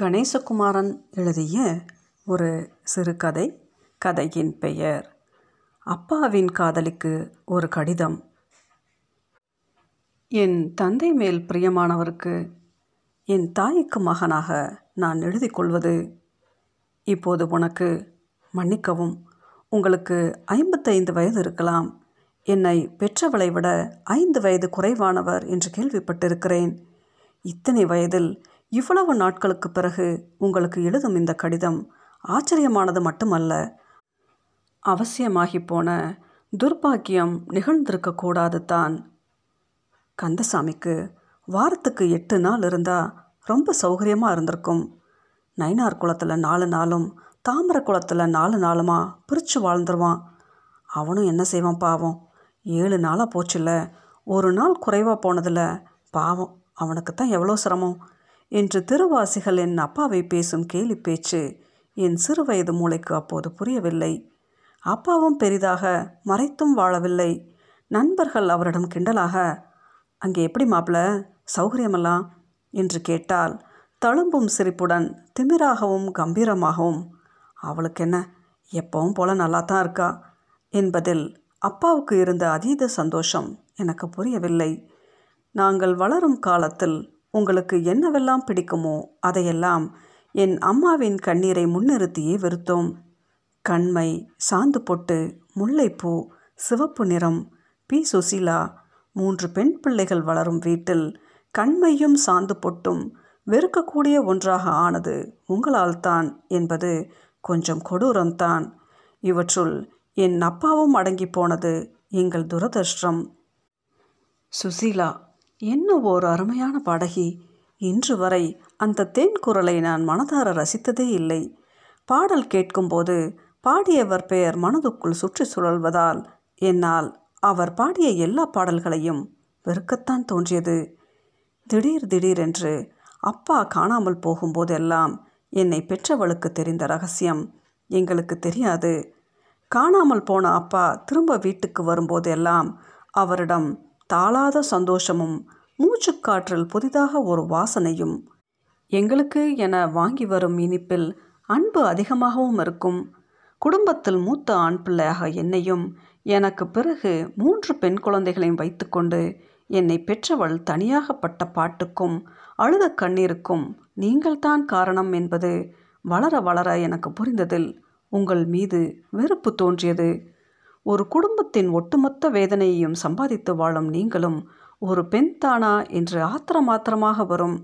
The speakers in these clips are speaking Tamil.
கணேசகுமாரன் எழுதிய ஒரு சிறுகதை கதையின் பெயர் அப்பாவின் காதலிக்கு ஒரு கடிதம். என் தந்தை மேல் பிரியமானவருக்கு என் தாய்க்கு மகனாக நான் எழுதி கொள்வது. இப்போது உனக்கு மன்னிக்கவும். உங்களுக்கு ஐம்பத்தைந்து வயது இருக்கலாம். என்னை பெற்றவளை விட ஐந்து வயது குறைவானவர் என்று கேள்விப்பட்டிருக்கிறேன். இத்தனை வயதில் இவ்வளவு நாட்களுக்கு பிறகு உங்களுக்கு எழுதும் இந்த கடிதம் ஆச்சரியமானது மட்டுமல்ல. அவசியமாகி போன துர்பாக்கியம் நிகழ்ந்திருக்கக்கூடாது தான். கந்தசாமிக்கு வாரத்துக்கு எட்டு நாள் இருந்தால் ரொம்ப சௌகரியமாக இருந்திருக்கும். நைனார் குளத்தில் நாலு நாளும் தாமரை குளத்தில் நாலு நாளுமா பிரித்து வாழ்ந்துருவான். அவனும் என்ன செய்வான் பாவம்? ஏழு நாளாக போச்சுல்ல. ஒரு நாள் குறைவாக போனதில் பாவம். அவனுக்கு தான் எவ்வளோ சிரமம்? என்று திருவாசிகள் என் அப்பாவை பேசும் கேலி பேச்சு. என் சிறுவயது மூளைக்கு அப்போது புரியவில்லை. அப்பாவும் பெரிதாக மறைத்தும் வாழவில்லை. நண்பர்கள் அவரிடம் கிண்டலாக அங்கே எப்படி மாப்பிள? சௌகரியமெல்லாம்? என்று கேட்டால் தழும்பும் சிரிப்புடன் திமிராகவும் கம்பீரமாகவும். அவளுக்கு என்ன எப்பவும் போல நல்லா தான் இருக்கா? என்பதில் அப்பாவுக்கு இருந்த அதீத சந்தோஷம் எனக்கு புரியவில்லை. நாங்கள் வளரும் காலத்தில் உங்களுக்கு என்னவெல்லாம் பிடிக்குமோ அதையெல்லாம் என் அம்மாவின் கண்ணீரை முன்னிறுத்தியே வெறுத்தோம். கண்மை சாந்து பொட்டு முல்லைப்பூ சிவப்பு நிறம் பி சுசீலா மூன்று பெண் பிள்ளைகள் வளரும் வீட்டில் கண்மையும் சாந்து பொட்டும் வெறுக்கக்கூடிய ஒன்றாக ஆனது உங்களால் தான் என்பது கொஞ்சம் கொடூரம்தான். இவற்றுள் என் அப்பாவும் அடங்கி போனது எங்கள் துரதிருஷ்டம். சுசீலா என்ன ஓர் அருமையான பாடகி. இன்று வரை அந்த தென் குரலை நான் மனதார ரசித்ததே இல்லை. பாடல் கேட்கும்போது பாடியவர் பெயர் மனதுக்குள் சுற்றி சுழல்வதால் என்னால் அவர் பாடிய எல்லா பாடல்களையும் வெறுக்கத்தான் தோன்றியது. திடீர் திடீரென்று அப்பா காணாமல் போகும்போதெல்லாம் என்னை பெற்றவளுக்கு தெரிந்த ரகசியம் எங்களுக்கு தெரியாது. காணாமல் போன அப்பா திரும்ப வீட்டுக்கு வரும்போதெல்லாம் அவரிடம் தாளாத சந்தோஷமும் மூச்சுக்காற்றில் புதிதாக ஒரு வாசனையும். எங்களுக்கு என வாங்கி வரும் இனிப்பில் அன்பு அதிகமாகவும் இருக்கும். குடும்பத்தில் மூத்த ஆண் பிள்ளையாக என்னையும் எனக்கு பிறகு மூன்று பெண் குழந்தைகளையும் வைத்துக்கொண்டு என்னை பெற்றவள் தனியாகப்பட்ட பாட்டுக்கும் அழுத கண்ணீருக்கும் நீங்கள்தான் காரணம் என்பது வளர வளர எனக்கு புரிந்ததில் உங்கள் மீது வெறுப்பு தோன்றியது. ஒரு குடும்பத்தின் ஒட்டுமொத்த வேதனையையும் சம்பாதித்து வாழும் நீங்களும் ஒரு பெண் தானா என்று ஆத்திரமாத்திரமாக வரும்.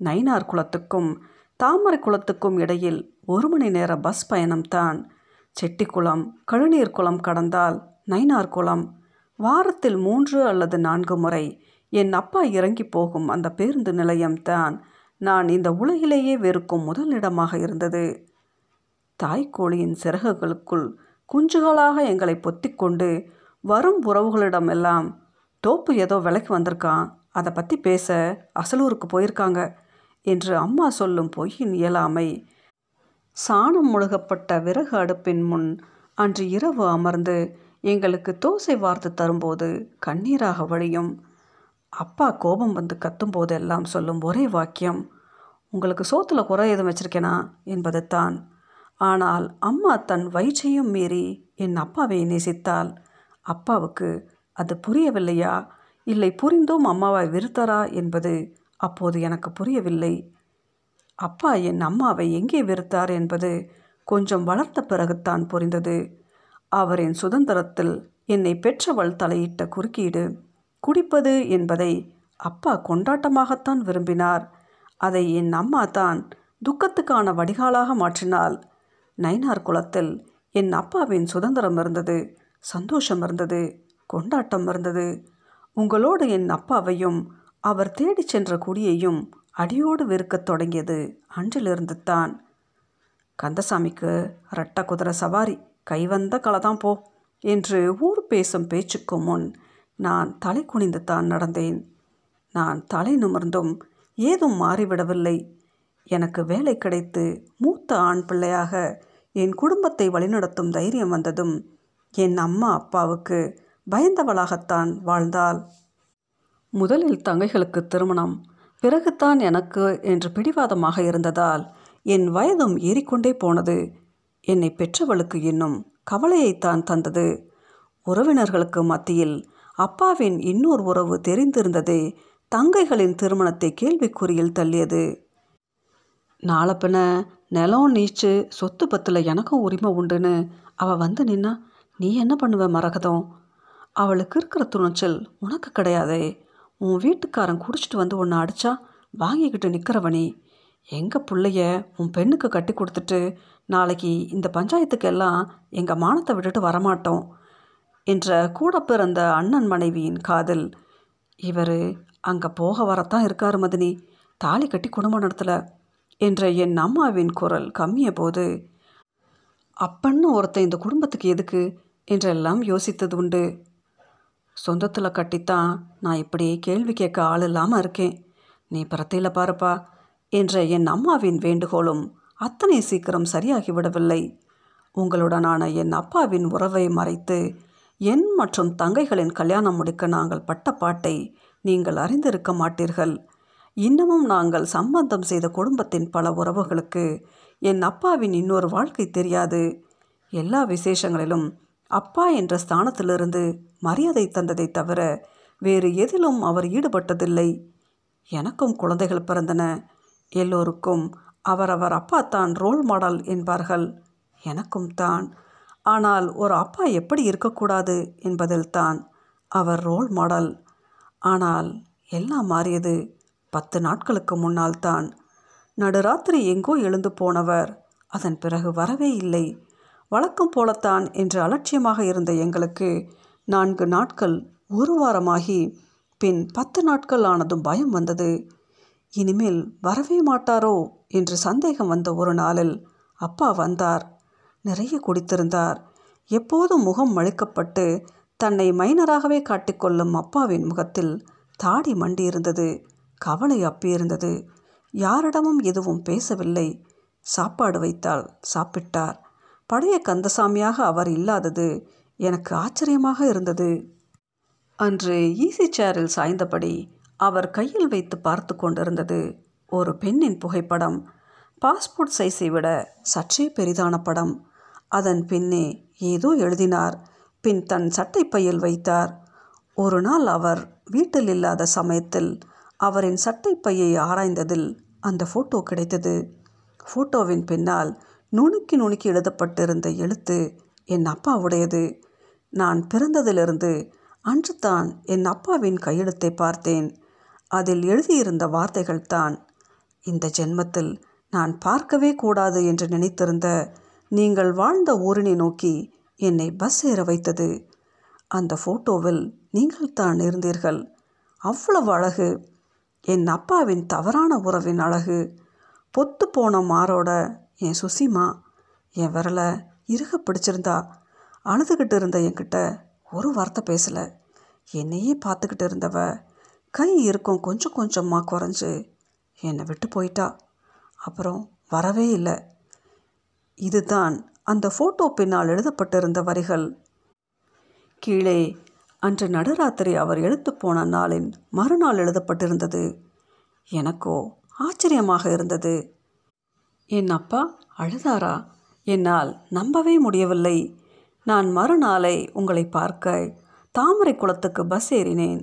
நைனார் குளத்துக்கும் தாமரை குளத்துக்கும் இடையில் ஒரு மணி நேர பஸ் பயணம்தான் செட்டிக்குளம் கழுநீர் குளம் கடந்தால் நைனார் குளம். வாரத்தில் மூன்று அல்லது நான்கு முறை என் அப்பா இறங்கி போகும் அந்த பேருந்து நிலையம்தான் நான் இந்த உலகிலேயே வெறுக்கும் முதல் இடமாக இருந்தது. தாய்க்கோழியின் சிறகுகளுக்குள் குஞ்சுகளாக எங்களை பொத்திக்கொண்டு வரும் உறவுகளிடமெல்லாம் தோப்பு ஏதோ விலைக்கு வந்திருக்கான். அதை பற்றி பேச அசலூருக்கு போயிருக்காங்க என்று அம்மா சொல்லும் பொய்யின் இயலாமை. சாணம் முழுகப்பட்ட விறகு அடுப்பின் முன் அன்று இரவு அமர்ந்து எங்களுக்கு தோசை வார்த்து தரும்போது கண்ணீராக வழியும். அப்பா கோபம் வந்து கத்தும்போதெல்லாம் சொல்லும் ஒரே வாக்கியம் உங்களுக்கு சோத்தில் குறை எதுவும் வச்சிருக்கேனா? என்பது தான் ஆனால் அம்மா தன் வயிற்றையும் மீறி என் அப்பாவை நேசித்தாள். அப்பாவுக்கு அது புரியவில்லையா? இல்லை புரிந்தும் அம்மாவை வெறுத்தாரா என்பது அப்போது எனக்கு புரியவில்லை. அப்பா என் அம்மாவை எங்கே வெறுத்தார் என்பது கொஞ்சம் வளர்த்த பிறகுத்தான் புரிந்தது. அவரின் சுதந்திரத்தில் என்னை பெற்றவள் தலையிட்ட குறுக்கீடு குடிப்பது என்பதை அப்பா கொண்டாட்டமாகத்தான் விரும்பினார். அதை என் அம்மா தான் துக்கத்துக்கான வடிகாலாக மாற்றினாள். நைனார் குளத்தில் என் அப்பாவின் சுதந்திரம் இருந்தது சந்தோஷம் இருந்தது கொண்டாட்டம் இருந்தது. உங்களோடு என் அப்பாவையும் அவர் தேடிச் சென்ற குடியையும் அடியோடு வெறுக்கத் தொடங்கியது அன்றிலிருந்து தான் கந்தசாமிக்கு ரட்ட குதிரை சவாரி கைவந்த கலதான் போ என்று ஊர் பேசும் பேச்சுக்கு முன் நான் தலை குனிந்து தான் நடந்தேன். நான் தலை நிமிர்ந்தும் ஏதும் மாறிவிடவில்லை. எனக்கு வேலை கிடைத்து மூத்த ஆண் பிள்ளையாக என் குடும்பத்தை வழிநடத்தும் தைரியம் வந்ததும் என் அம்மா அப்பாவுக்கு பயந்தவளாகத்தான் வாழ்ந்தாள். முதலில் தங்கைகளுக்கு திருமணம் பிறகுதான் எனக்கு என்று பிடிவாதமாக இருந்ததால் என் வயதும் ஏறிக்கொண்டே போனது. என்னை பெற்றவளுக்கு இன்னும் கவலையைத்தான் தந்தது. உறவினர்களுக்கு மத்தியில் அப்பாவின் இன்னொரு உறவு தெரிந்திருந்ததே தங்கைகளின் திருமணத்தை கேள்விக்குறியில் தள்ளியது. நாளப்பின நிலம் நீச்சு சொத்து பத்தில் எனக்கும் உரிமை உண்டுன்னு அவள் வந்து நின்னா நீ என்ன பண்ணுவ மரகதம்? அவளுக்கு இருக்கிற துணிச்சல் உனக்கு கிடையாதே. உன் வீட்டுக்காரன் குடிச்சிட்டு வந்து ஒன்று அடித்தா வாங்கிக்கிட்டு நிற்கிறவனி எங்கள் பிள்ளைய உன் பெண்ணுக்கு கட்டி கொடுத்துட்டு நாளைக்கு இந்த பஞ்சாயத்துக்கெல்லாம் எங்கள் மானத்தை விட்டுட்டு வரமாட்டோம் என்ற கூட பிறந்த அண்ணன் மனைவியின் காதல். இவர் அங்கே போக வரத்தான் இருக்கார் மதினி. தாலி கட்டி குடும்பம் நடத்தலை. என்ற என் அம்மாவின் குரல் கம்மிய போது அப்பன்னு ஒருத்தன் இந்த குடும்பத்துக்கு எதுக்கு? என்றெல்லாம் யோசித்தது உண்டு. சொந்தத்தில் கட்டித்தான் நான் இப்படி கேள்வி கேட்க ஆள் இல்லாமல் இருக்கேன். நீ பிரத்தையில் பாருப்பா என்ற என் அம்மாவின் வேண்டுகோளும் அத்தனை சீக்கிரம் சரியாகிவிடவில்லை உங்களுடனான என் அப்பாவின் உறவை மறைத்து என் மற்றும் தங்கைகளின் கல்யாணம் முடிக்க நாங்கள் பட்ட பாட்டை நீங்கள் அறிந்திருக்க மாட்டீர்கள். இன்னமும் நாங்கள் சம்பந்தம் செய்த குடும்பத்தின் பல உறவுகளுக்கு என் அப்பாவின் இன்னொரு வாழ்க்கை தெரியாது. எல்லா விசேஷங்களிலும் அப்பா என்ற ஸ்தானத்திலிருந்து மரியாதை தந்ததை தவிர வேறு எதிலும் அவர் ஈடுபட்டதில்லை. எனக்கும் குழந்தைகள் பிறந்தன. எல்லோருக்கும் அவரவர் அப்பா தான் ரோல் மாடல் என்பார்கள். எனக்கும் தான். ஆனால் ஒரு அப்பா எப்படி இருக்கக்கூடாது என்பதில்தான் அவர் ரோல் மாடல் ஆனால் எல்லாம் மாறியது. பத்து நாட்களுக்கு முன்னால் தான். நடுராத்திரி எங்கோ எழுந்து போனவர். அதன் பிறகு வரவே இல்லை. வழக்கம் போலத்தான் என்று அலட்சியமாக இருந்த எங்களுக்கு நான்கு நாட்கள் ஒரு வாரமாகி பின் பத்து நாட்கள் ஆனதும் பயம் வந்தது. இனிமேல் வரவே மாட்டாரோ? என்று சந்தேகம் வந்த ஒரு நாளில் அப்பா வந்தார். நிறைய குடித்திருந்தார். எப்போதும் முகம் மழுக்கப்பட்டு தன்னை மைனராகவே காட்டிக்கொள்ளும் அப்பாவின் முகத்தில் தாடி மண்டியிருந்தது. கவலை அப்பியிருந்தது. யாரிடமும் எதுவும் பேசவில்லை. சாப்பாடு வைத்தால் சாப்பிட்டார். பழைய கந்தசாமியாக அவர் இல்லாதது எனக்கு ஆச்சரியமாக இருந்தது. அன்று ஈசி சேரில் சாய்ந்தபடி அவர் கையில் வைத்து பார்த்து கொண்டிருந்தது ஒரு பெண்ணின் புகைப்படம். பாஸ்போர்ட் சைஸை விட சற்றே பெரிதான படம். அதன் பின்னே ஏதோ எழுதினார். பின் தன் சட்டைப்பையில் வைத்தார். ஒரு நாள் அவர் வீட்டில் இல்லாத சமயத்தில் அவரின் சட்டைப்பையை ஆராய்ந்ததில் அந்த ஃபோட்டோ கிடைத்தது. ஃபோட்டோவின் பின்னால் நுணுக்கி நுணுக்கி எழுதப்பட்டிருந்த எழுத்து என் அப்பாவுடையது. நான் பிறந்ததிலிருந்து அன்று தான் என் அப்பாவின் கையெழுத்தை பார்த்தேன். அதில் எழுதியிருந்த வார்த்தைகள் தான் இந்த ஜென்மத்தில் நான் பார்க்கவே கூடாது என்று நினைத்திருந்த நீங்கள் வாழ்ந்த ஊரினை நோக்கி என்னை பஸ் ஏற வைத்தது. அந்த ஃபோட்டோவில் நீங்கள் தான் இருந்தீர்கள். அவ்வளவு அழகு! என் அப்பாவின் தவறான உறவின் அழகு. பொத்து போன மாறோட என் சுசிமா என் விரலை இறுக பிடிச்சிருந்தா. அழுதுகிட்டு இருந்த என்கிட்ட ஒரு வார்த்தை பேசலை. என்னையே பார்த்துக்கிட்டு இருந்தவ கை இருக்கும் கொஞ்சம் கொஞ்சமாக குறைஞ்சு என்னை விட்டு போயிட்டா. அப்புறம் வரவே இல்லை. இதுதான் அந்த ஃபோட்டோ பின்னால் எழுதப்பட்டிருந்த வரிகள். கீழே அன்று நடுராத்திரி அவர் எழுத்து போன நாளின் மறுநாள் எழுதப்பட்டிருந்தது. எனக்கோ ஆச்சரியமாக இருந்தது. என் அப்பா அழுதாரா? என்னால் நம்பவே முடியவில்லை. நான் மறுநாளை உங்களை பார்க்க தாமரை குளத்துக்கு பஸ் ஏறினேன்.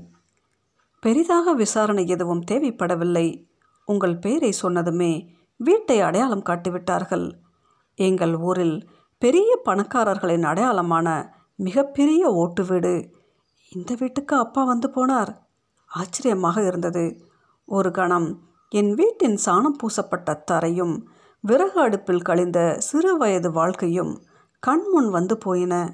பெரிதாக விசாரணை எதுவும் தேவைப்படவில்லை. உங்கள் பேரை சொன்னதுமே வீட்டை அடையாளம் காட்டிவிட்டார்கள். எங்கள் ஊரில் பெரிய பணக்காரர்களின் அடையாளமான மிகப்பெரிய ஓட்டு வீடு இந்த வீட்டுக்கு அப்பா வந்து போனார். ஆச்சரியமாக இருந்தது. ஒரு கணம் என் வீட்டின் சாணம் பூசப்பட்ட தரையும் விறகு அடுப்பில் கழிந்த சிறு வயது வாழ்க்கையும் கண்முன் வந்து போயின.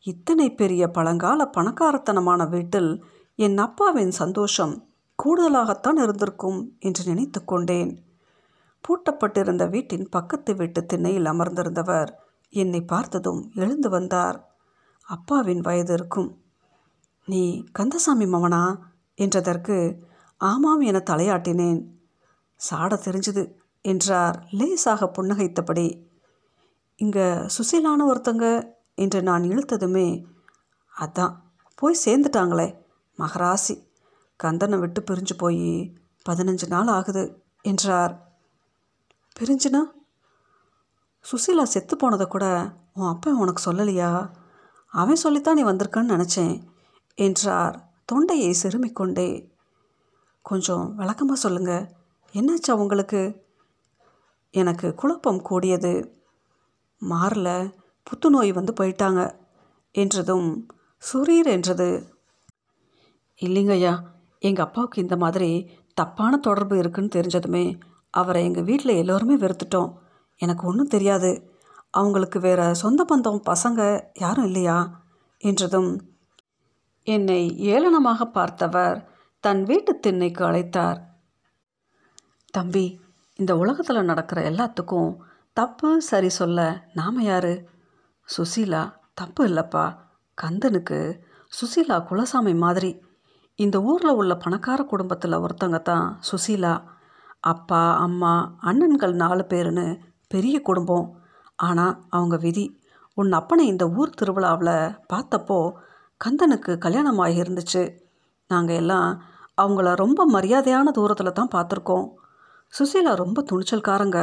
இத்தனை பெரிய பழங்கால பணக்காரத்தனமான வீட்டில் என் அப்பாவின் சந்தோஷம் கூடுதலாகத்தான் இருந்திருக்கும் என்று நினைத்து கொண்டேன். பூட்டப்பட்டிருந்த வீட்டின் பக்கத்து வீட்டு திண்ணையில் அமர்ந்திருந்தவர் என்னை பார்த்ததும் எழுந்து வந்தார். அப்பாவின் வயது இருக்கும். நீ கந்தசாமி மவனா? என்றதற்கு ஆமாம் என தலையாட்டினேன். சாட தெரிஞ்சுது என்றார் லேசாக புன்னகைத்தபடி. இங்கே சுசீலான ஒருத்தங்க என்று நான் இழுத்ததுமே அதான் போய் சேர்ந்துட்டாங்களே மகராசி. கந்தனை விட்டு பிரிஞ்சு போய் பதினஞ்சு நாள் ஆகுது என்றார். பிரிஞ்சுனா? சுசீலா செத்து போனதை கூட உன் அப்பா உனக்கு சொல்லலையா? அவன் சொல்லித்தான் நீ வந்திருக்கன்னு நினச்சேன் என்றார். தொண்டையை சிறுமிக்கொண்டே. கொஞ்சம் விளக்கமாக சொல்லுங்க. என்னாச்சு அவங்களுக்கு எனக்கு குழப்பம் கூடியது. மாறல புத்துநோய் வந்து போயிட்டாங்க என்றதும் சுரீர் என்றது. இல்லைங்கய்யா எங்கள் அப்பாவுக்கு இந்த மாதிரி தப்பான தொடர்பு இருக்குன்னு தெரிஞ்சதுமே அவரை எங்கள் வீட்டில் எல்லோருமே வெறுத்துட்டோம். எனக்கு ஒன்றும் தெரியாது. அவங்களுக்கு வேறு சொந்த பந்தம் பசங்க யாரும் இல்லையா? என்றதும் என்னை ஏளனமாக பார்த்தவர் தன் வீட்டு திண்ணைக்கு அழைத்தார். தம்பி இந்த உலகத்தில் நடக்கிற எல்லாத்துக்கும் தப்பு சரி சொல்ல நாம் யாரு? சுசீலா தப்பு இல்லைப்பா. கந்தனுக்கு சுசீலா குலசாமி மாதிரி. இந்த ஊரில் உள்ள பணக்கார குடும்பத்தில் ஒருத்தங்க தான் சுசீலா. அப்பா அம்மா அண்ணன்கள் நாலு பேருன்னு பெரிய குடும்பம். ஆனால் அவங்க விதி. உன் அப்பனை இந்த ஊர் திருவிழாவில் பார்த்தப்போ கந்தனுக்கு கல்யாணம் ஆகியிருந்துச்சு நாங்கள் எல்லாம் அவங்கள ரொம்ப மரியாதையான தூரத்தில் தான் பார்த்துருக்கோம் சுசீலா ரொம்ப துணிச்சல்காரங்க.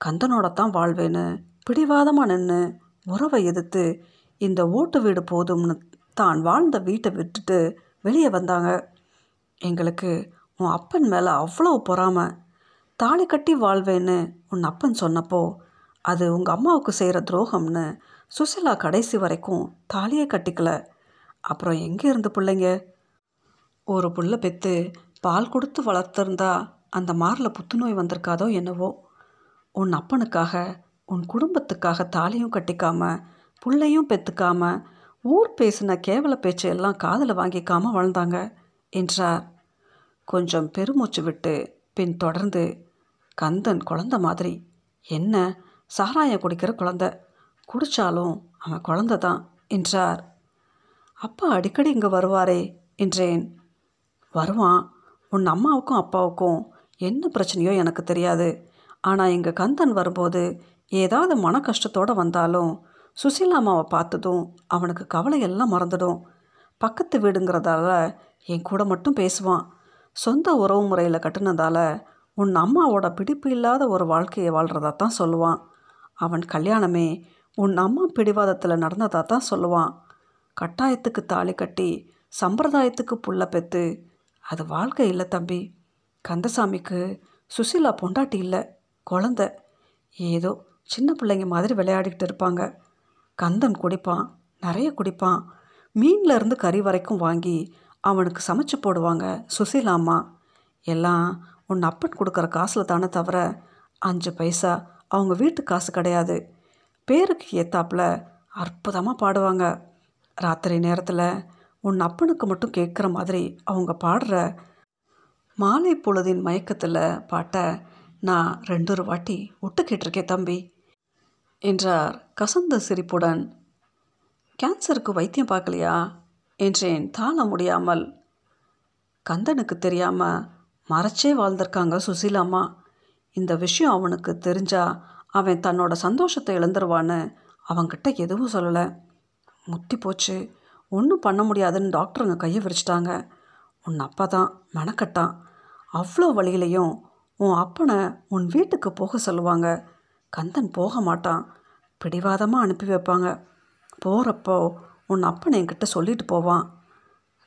கந்தனோட தான் வாழ்வேன்னு பிடிவாதமாக நின்று உறவை எதிர்த்து இந்த ஓட்டு வீடு போதும்னு தான் வாழ்ந்த வீட்டை விட்டுட்டு வெளியே வந்தாங்க. எங்களுக்கு உன் அப்பன் மேலே அவ்வளோ பொறாம. தாலி கட்டி வாழ்வேன்னு உன் அப்பன் சொன்னப்போ அது உங்கள் அம்மாவுக்கு செய்கிற துரோகம்னு சுசிலா கடைசி வரைக்கும் தாலியே கட்டிக்கல. அப்புறம் எங்கே இருந்து பிள்ளைங்க? ஒரு புள்ள பெற்று பால் கொடுத்து வளர்த்துருந்தா அந்த மாரில் புத்துநோய் வந்திருக்காதோ என்னவோ. உன் அப்பனுக்காக உன் குடும்பத்துக்காக தாலியும் கட்டிக்காம புள்ளையும் பெற்றுக்காம ஊர் பேசின கேவல பேச்சையெல்லாம் காதில் வாங்கிக்காம வாழ்ந்தாங்க என்றார். கொஞ்சம் பெருமூச்சு விட்டு பின் தொடர்ந்து கந்தன் குழந்த மாதிரி. என்ன? சாராயம் குடிக்கிற குழந்த. குடித்தாலும் அவன் குழந்த தான் என்றார். அப்பா அடிக்கடி இங்கே வருவாரே என்றேன். வருவான். உன் அம்மாவுக்கும் அப்பாவுக்கும் என்ன பிரச்சனையோ எனக்கு தெரியாது. ஆனால் எங்கள் கந்தன் வரும்போது ஏதாவது மன கஷ்டத்தோடு வந்தாலும் சுசீலா அம்மாவை பார்த்ததும் அவனுக்கு கவலையெல்லாம் மறந்துடும். பக்கத்து வீடுங்கிறதால என் கூட மட்டும் பேசுவான். சொந்த உறவு முறையில் கட்டினதால உன் அம்மாவோட பிடிப்பு இல்லாத ஒரு வாழ்க்கையை வாழ்கிறதா தான் சொல்லுவான். அவன் கல்யாணமே உன் அம்மா பிடிவாதத்தில் நடந்ததாக தான் சொல்லுவான். கட்டாயத்துக்கு தாலி கட்டி சம்பிரதாயத்துக்கு புள்ள பெற்று அது வாழ்க்கை இல்லை தம்பி. கந்தசாமிக்கு சுசீலா பொண்டாட்டி இல்லை குழந்த. ஏதோ சின்ன பிள்ளைங்க மாதிரி விளையாடிக்கிட்டு இருப்பாங்க. கந்தன் குடிப்பான் நிறைய குடிப்பான். மீனில் இருந்து கறி வரைக்கும் வாங்கி அவனுக்கு சமைச்சு போடுவாங்க சுசீலா அம்மா. எல்லாம் உன் அப்பன் கொடுக்குற காசில் தானே தவிர அஞ்சு பைசா அவங்க வீட்டு காசு கிடையாது. பேருக்கு ஏத்தாப்புல அற்புதமாக பாடுவாங்க. ராத்திரி நேரத்தில் உன் அப்பனுக்கு மட்டும் கேட்குற மாதிரி அவங்க பாடுற மாலை பொழுதின் மயக்கத்தில் பாட்டை நான் ரெண்டு ஒரு வாட்டி ஒட்டு கேட்டிருக்கேன் தம்பி என்றார் கசந்த சிரிப்புடன். கேன்சருக்கு வைத்தியம் பார்க்கலையா? என்றேன் தாழ முடியாமல். கந்தனுக்கு தெரியாமல் மறைச்சே வாழ்ந்திருக்காங்க சுசீலாம்மா இந்த விஷயம் அவனுக்கு தெரிஞ்சா அவன் தன்னோட சந்தோஷத்தை இழந்துருவான்னு அவன்கிட்ட எதுவும் சொல்லலை. முத்தி போச்சு. ஒன்றும் பண்ண முடியாதுன்னு டாக்டருங்க கையை விரிச்சிட்டாங்க. உன் அப்பா தான் மெனக்கட்டான். அவ்வளோ வழியிலையும் உன் அப்பனை உன் வீட்டுக்கு போக சொல்லுவாங்க. கந்தன் போக மாட்டான். பிடிவாதமாக அனுப்பி வைப்பாங்க. போகிறப்போ உன் அப்பனை என்கிட்ட சொல்லிட்டு போவான்.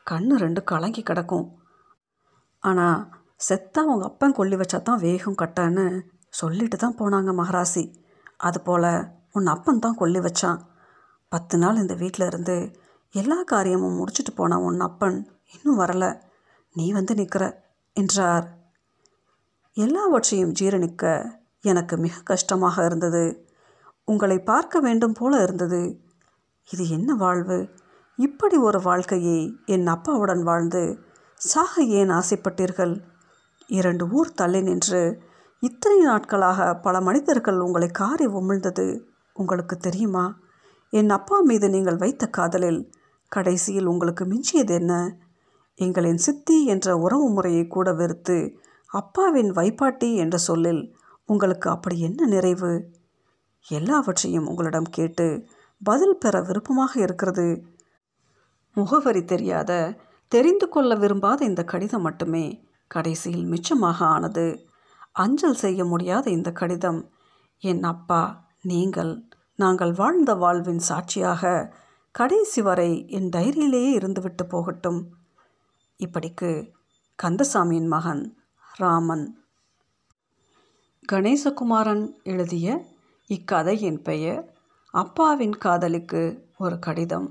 கண்ணு ரெண்டு கலங்கி கிடக்கும். ஆனால் செத்தா உங்கள் அப்பன் கொல்லி வச்சா தான் வேகம் கட்டன்னு சொல்லிட்டு தான் போனாங்க மகராசி. அதுபோல் உன் அப்பன் தான் கொல்லி வச்சான். பத்து நாள் இந்த வீட்டில் இருந்து எல்லா காரியமும் முடிச்சுட்டு போன உன் அப்பன் இன்னும் வரல. நீ வந்து நிற்கிற என்றார். எல்லாவற்றையும் ஜீரணிக்க எனக்கு மிக கஷ்டமாக இருந்தது. உங்களை பார்க்க வேண்டும் போல இருந்தது. இது என்ன வாழ்வு? இப்படி ஒரு வாழ்க்கையை என் அப்பாவுடன் வாழ்ந்து சாக ஏன் ஆசைப்பட்டீர்கள்? இரண்டு ஊர் தள்ளி நின்று இத்தனை நாட்களாக பல மனிதர்கள் உங்களை காரி உமிழ்ந்தது. உங்களுக்கு தெரியுமா? என் அப்பா மீது நீங்கள் வைத்த காதலில் கடைசியில் உங்களுக்கு மிஞ்சியது என்ன? எங்களின் சித்தி என்ற உறவு முறையை கூட வெறுத்து அப்பாவின் வைப்பாட்டி என்ற சொல்லில் உங்களுக்கு அப்படி என்ன நிறைவு? எல்லாவற்றையும் உங்களிடம் கேட்டு பதில் பெற விருப்பமாக இருக்கிறது. முகவரி தெரியாத தெரிந்து கொள்ள விரும்பாத இந்த கடிதம் மட்டுமே கடைசியில் மிச்சமாக ஆனது. அஞ்சல் செய்ய முடியாத இந்த கடிதம் என் அப்பா நீங்கள் நாங்கள் வாழ்ந்த வாழ்வின் சாட்சியாக கடைசி வரை என் டைரியிலேயே இருந்துவிட்டு போகட்டும். இப்படிக்கு கந்தசாமியின் மகன் ராமன். கணேசகுமாரன் எழுதிய இக்கதையின் பெயர் அப்பாவின் காதலிக்கு ஒரு கடிதம்.